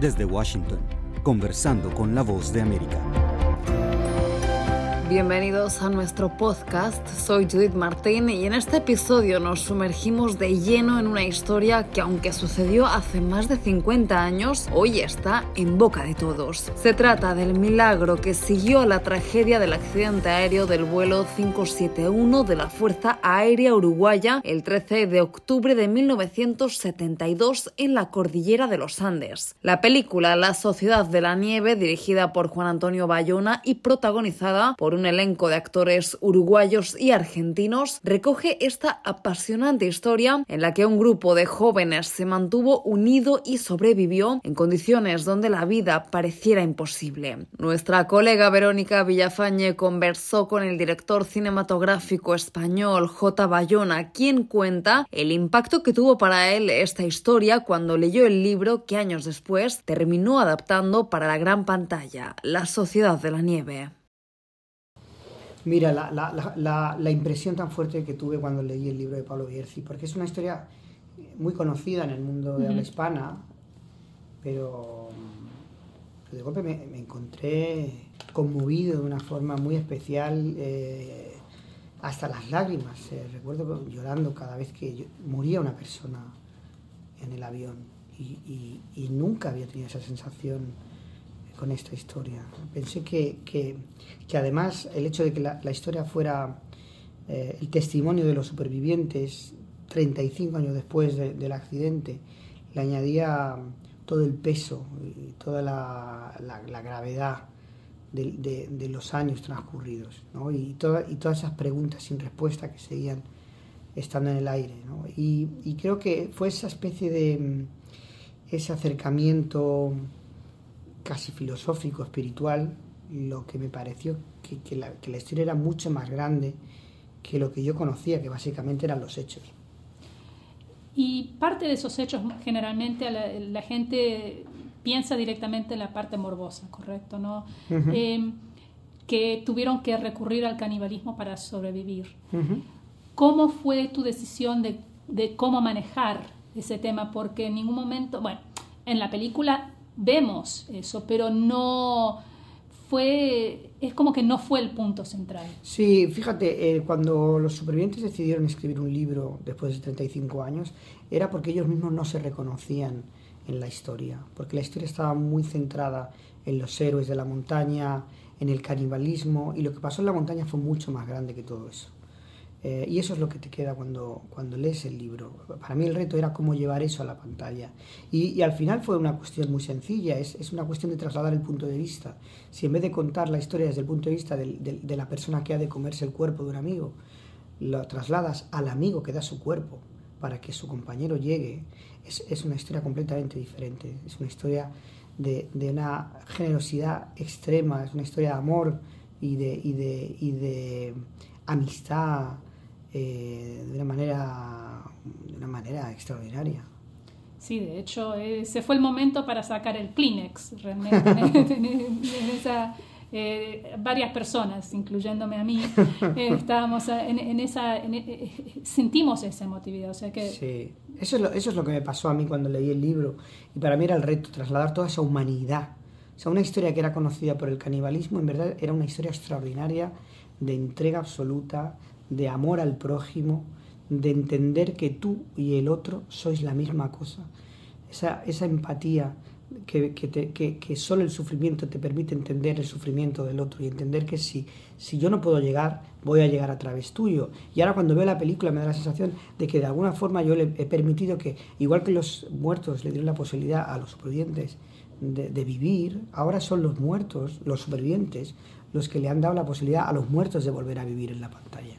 Desde Washington, conversando con la voz de América. Bienvenidos a nuestro podcast, soy Judith Martín y en este episodio nos sumergimos de lleno en una historia que aunque sucedió hace más de 50 años, hoy está en boca de todos. Se trata del milagro que siguió a la tragedia del accidente aéreo del vuelo 571 de la Fuerza Aérea Uruguaya el 13 de octubre de 1972 en la cordillera de los Andes. La película La Sociedad de la Nieve, dirigida por Juan Antonio Bayona y protagonizada por un elenco de actores uruguayos y argentinos, recoge esta apasionante historia en la que un grupo de jóvenes se mantuvo unido y sobrevivió en condiciones donde la vida pareciera imposible. Nuestra colega Verónica Villafañe conversó con el director cinematográfico español J. Bayona, quien cuenta el impacto que tuvo para él esta historia cuando leyó el libro que años después terminó adaptando para la gran pantalla, La Sociedad de la Nieve. Mira, la, la, la, la, impresión tan fuerte que tuve cuando leí el libro de Pablo Bierzi, porque es una historia muy conocida en el mundo de habla hispana, pero, de golpe me, me, encontré conmovido de una forma muy especial, eh, hasta las lágrimas. Eh, recuerdo llorando cada vez que yo, moría una persona en el avión y, y, y nunca había tenido esa sensación con esta historia. Pensé que, que, además el hecho de que la, historia fuera eh, el testimonio de los supervivientes 35 años después de, del accidente, le añadía todo el peso y toda la, gravedad de, los años transcurridos ¿no? y, toda, y todas esas preguntas sin respuesta que seguían estando en el aire. ¿no? Y, y creo que fue esa especie de ese acercamiento casi filosófico, espiritual, lo que me pareció que, que, la, que, la, historia era mucho más grande que lo que yo conocía, que básicamente eran los hechos. Y parte de esos hechos, generalmente la, la gente piensa directamente en la parte morbosa, ¿correcto? ¿no? Uh -huh. eh, que tuvieron que recurrir al canibalismo para sobrevivir. Uh -huh. ¿Cómo fue tu decisión de, de cómo manejar ese tema? Porque en ningún momento, bueno, en la película vemos eso, pero no fue, es como que no fue el punto central. Sí, fíjate, eh, cuando los supervivientes decidieron escribir un libro después de 35 años, era porque ellos mismos no se reconocían en la historia, porque la historia estaba muy centrada en los héroes de la montaña, en el canibalismo, y lo que pasó en la montaña fue mucho más grande que todo eso. Eh, y eso es lo que te queda cuando, cuando lees el libro. Para mí el reto era cómo llevar eso a la pantalla. Y, al final fue una cuestión muy sencilla, es, es, una cuestión de trasladar el punto de vista. Si en vez de contar la historia desde el punto de vista de la persona que ha de comerse el cuerpo de un amigo, lo trasladas al amigo que da su cuerpo para que su compañero llegue, es, es una historia completamente diferente. Es una historia de, de, una generosidad extrema, es una historia de amor y de, y de, y de amistad eh, de una manera de una manera extraordinaria. Sí, de hecho, ese fue el momento para sacar el Kleenex, realmente, en, en, esa, eh, varias personas, incluyéndome a mí, eh, estábamos en, en esa, eh, sentimos esa emotividad, o sea que... Sí, eso es, lo, eso es lo que me pasó a mí cuando leí el libro, y para mí era el reto, trasladar toda esa humanidad, o sea, una historia que era conocida por el canibalismo, en verdad era una historia extraordinaria de entrega absoluta, de amor al prójimo, de entender que tú y el otro sois la misma cosa. Esa, esa empatía que, que, que, solo el sufrimiento te permite entender el sufrimiento del otro y entender que si, si yo no puedo llegar, voy a llegar a través tuyo. Y ahora cuando veo la película me da la sensación de que de alguna forma yo le he permitido que, igual que los muertos le dieron la posibilidad a los supervivientes de vivir, ahora son los muertos, los supervivientes, los que le han dado la posibilidad a los muertos de volver a vivir en la pantalla.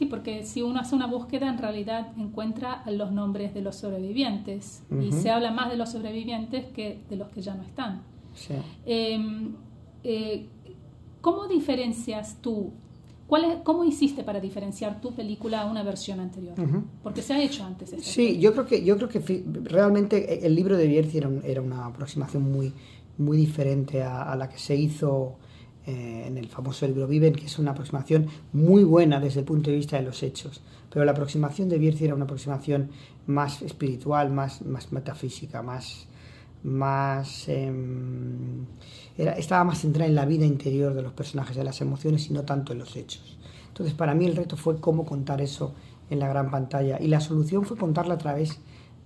Sí, porque si uno hace una búsqueda, en realidad encuentra los nombres de los sobrevivientes uh -huh. y se habla más de los sobrevivientes que de los que ya no están. Sí. Eh, eh, ¿Cómo diferencias tú? ¿Cuál es, ¿Cómo hiciste para diferenciar tu película a una versión anterior? Uh -huh. Porque se ha hecho antes. Sí, yo creo que yo creo que realmente el libro de Bierzi era, un, era una aproximación muy muy diferente a, a la que se hizo eh, en el famoso libro Viven, que es una aproximación muy buena desde el punto de vista de los hechos. Pero la aproximación de Bierzi era una aproximación más espiritual, más, más metafísica, más, más... Em, estaba más centrada en la vida interior de los personajes, en las emociones y no tanto en los hechos. Entonces para mí el reto fue cómo contar eso en la gran pantalla y la solución fue contarla a través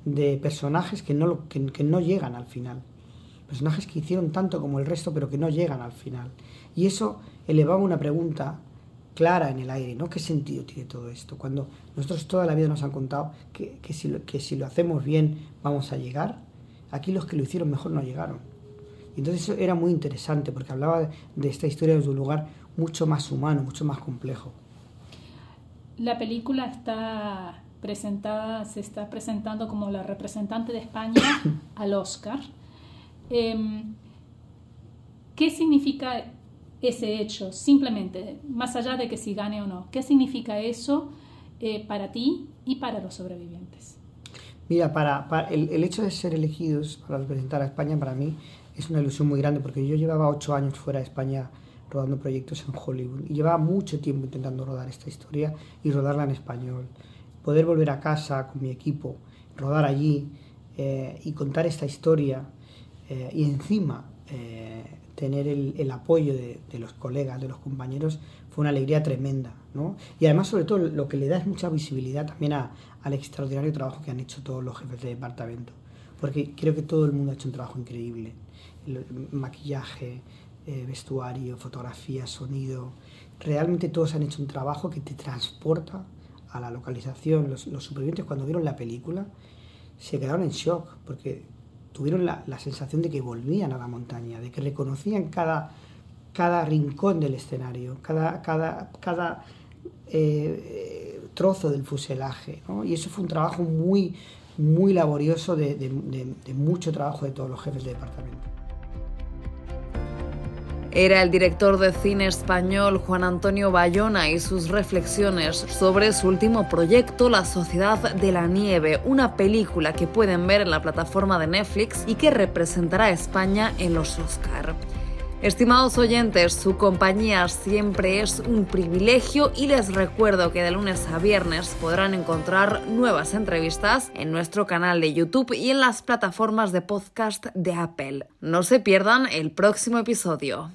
de personajes que no, que no llegan al final. Personajes que hicieron tanto como el resto pero que no llegan al final. Y eso elevaba una pregunta clara en el aire, ¿no? ¿Qué sentido tiene todo esto? Cuando nosotros toda la vida nos han contado que, que, si, lo, que si lo hacemos bien vamos a llegar, aquí los que lo hicieron mejor no llegaron. Y entonces eso era muy interesante porque hablaba de esta historia desde un lugar mucho más humano, mucho más complejo. La película está presentada, se está presentando como la representante de España al Oscar. Em, ¿Qué significa ese hecho? Simplemente, más allá de que si gane o no, ¿qué significa eso eh, para ti y para los sobrevivientes? Mira, para, el, el, hecho de ser elegidos para representar a España para mí es una ilusión muy grande porque yo llevaba ocho años fuera de España rodando proyectos en Hollywood y llevaba mucho tiempo intentando rodar esta historia y rodarla en español. Poder volver a casa con mi equipo, rodar allí eh, y contar esta historia eh, y encima eh, tener el, apoyo de, los colegas, de los compañeros, fue una alegría tremenda. ¿no? Y además, sobre todo, lo que le da es mucha visibilidad también a, al extraordinario trabajo que han hecho todos los jefes de departamento. Porque creo que todo el mundo ha hecho un trabajo increíble. Maquillaje, eh, vestuario, fotografía, sonido. Realmente todos han hecho un trabajo que te transporta a la localización. Los, los supervivientes cuando vieron la película se quedaron en shock porque tuvieron la, la, sensación de que volvían a la montaña, de que reconocían cada, cada rincón del escenario, cada, cada, cada eh, trozo del fuselaje. Y eso fue un trabajo muy, muy laborioso de, de, de mucho trabajo de todos los jefes de departamento. Era el director de cine español Juan Antonio Bayona y sus reflexiones sobre su último proyecto, La Sociedad de la Nieve, una película que pueden ver en la plataforma de Netflix y que representará a España en los Oscar. Estimados oyentes, su compañía siempre es un privilegio y les recuerdo que de lunes a viernes podrán encontrar nuevas entrevistas en nuestro canal de YouTube y en las plataformas de podcast de Apple. No se pierdan el próximo episodio.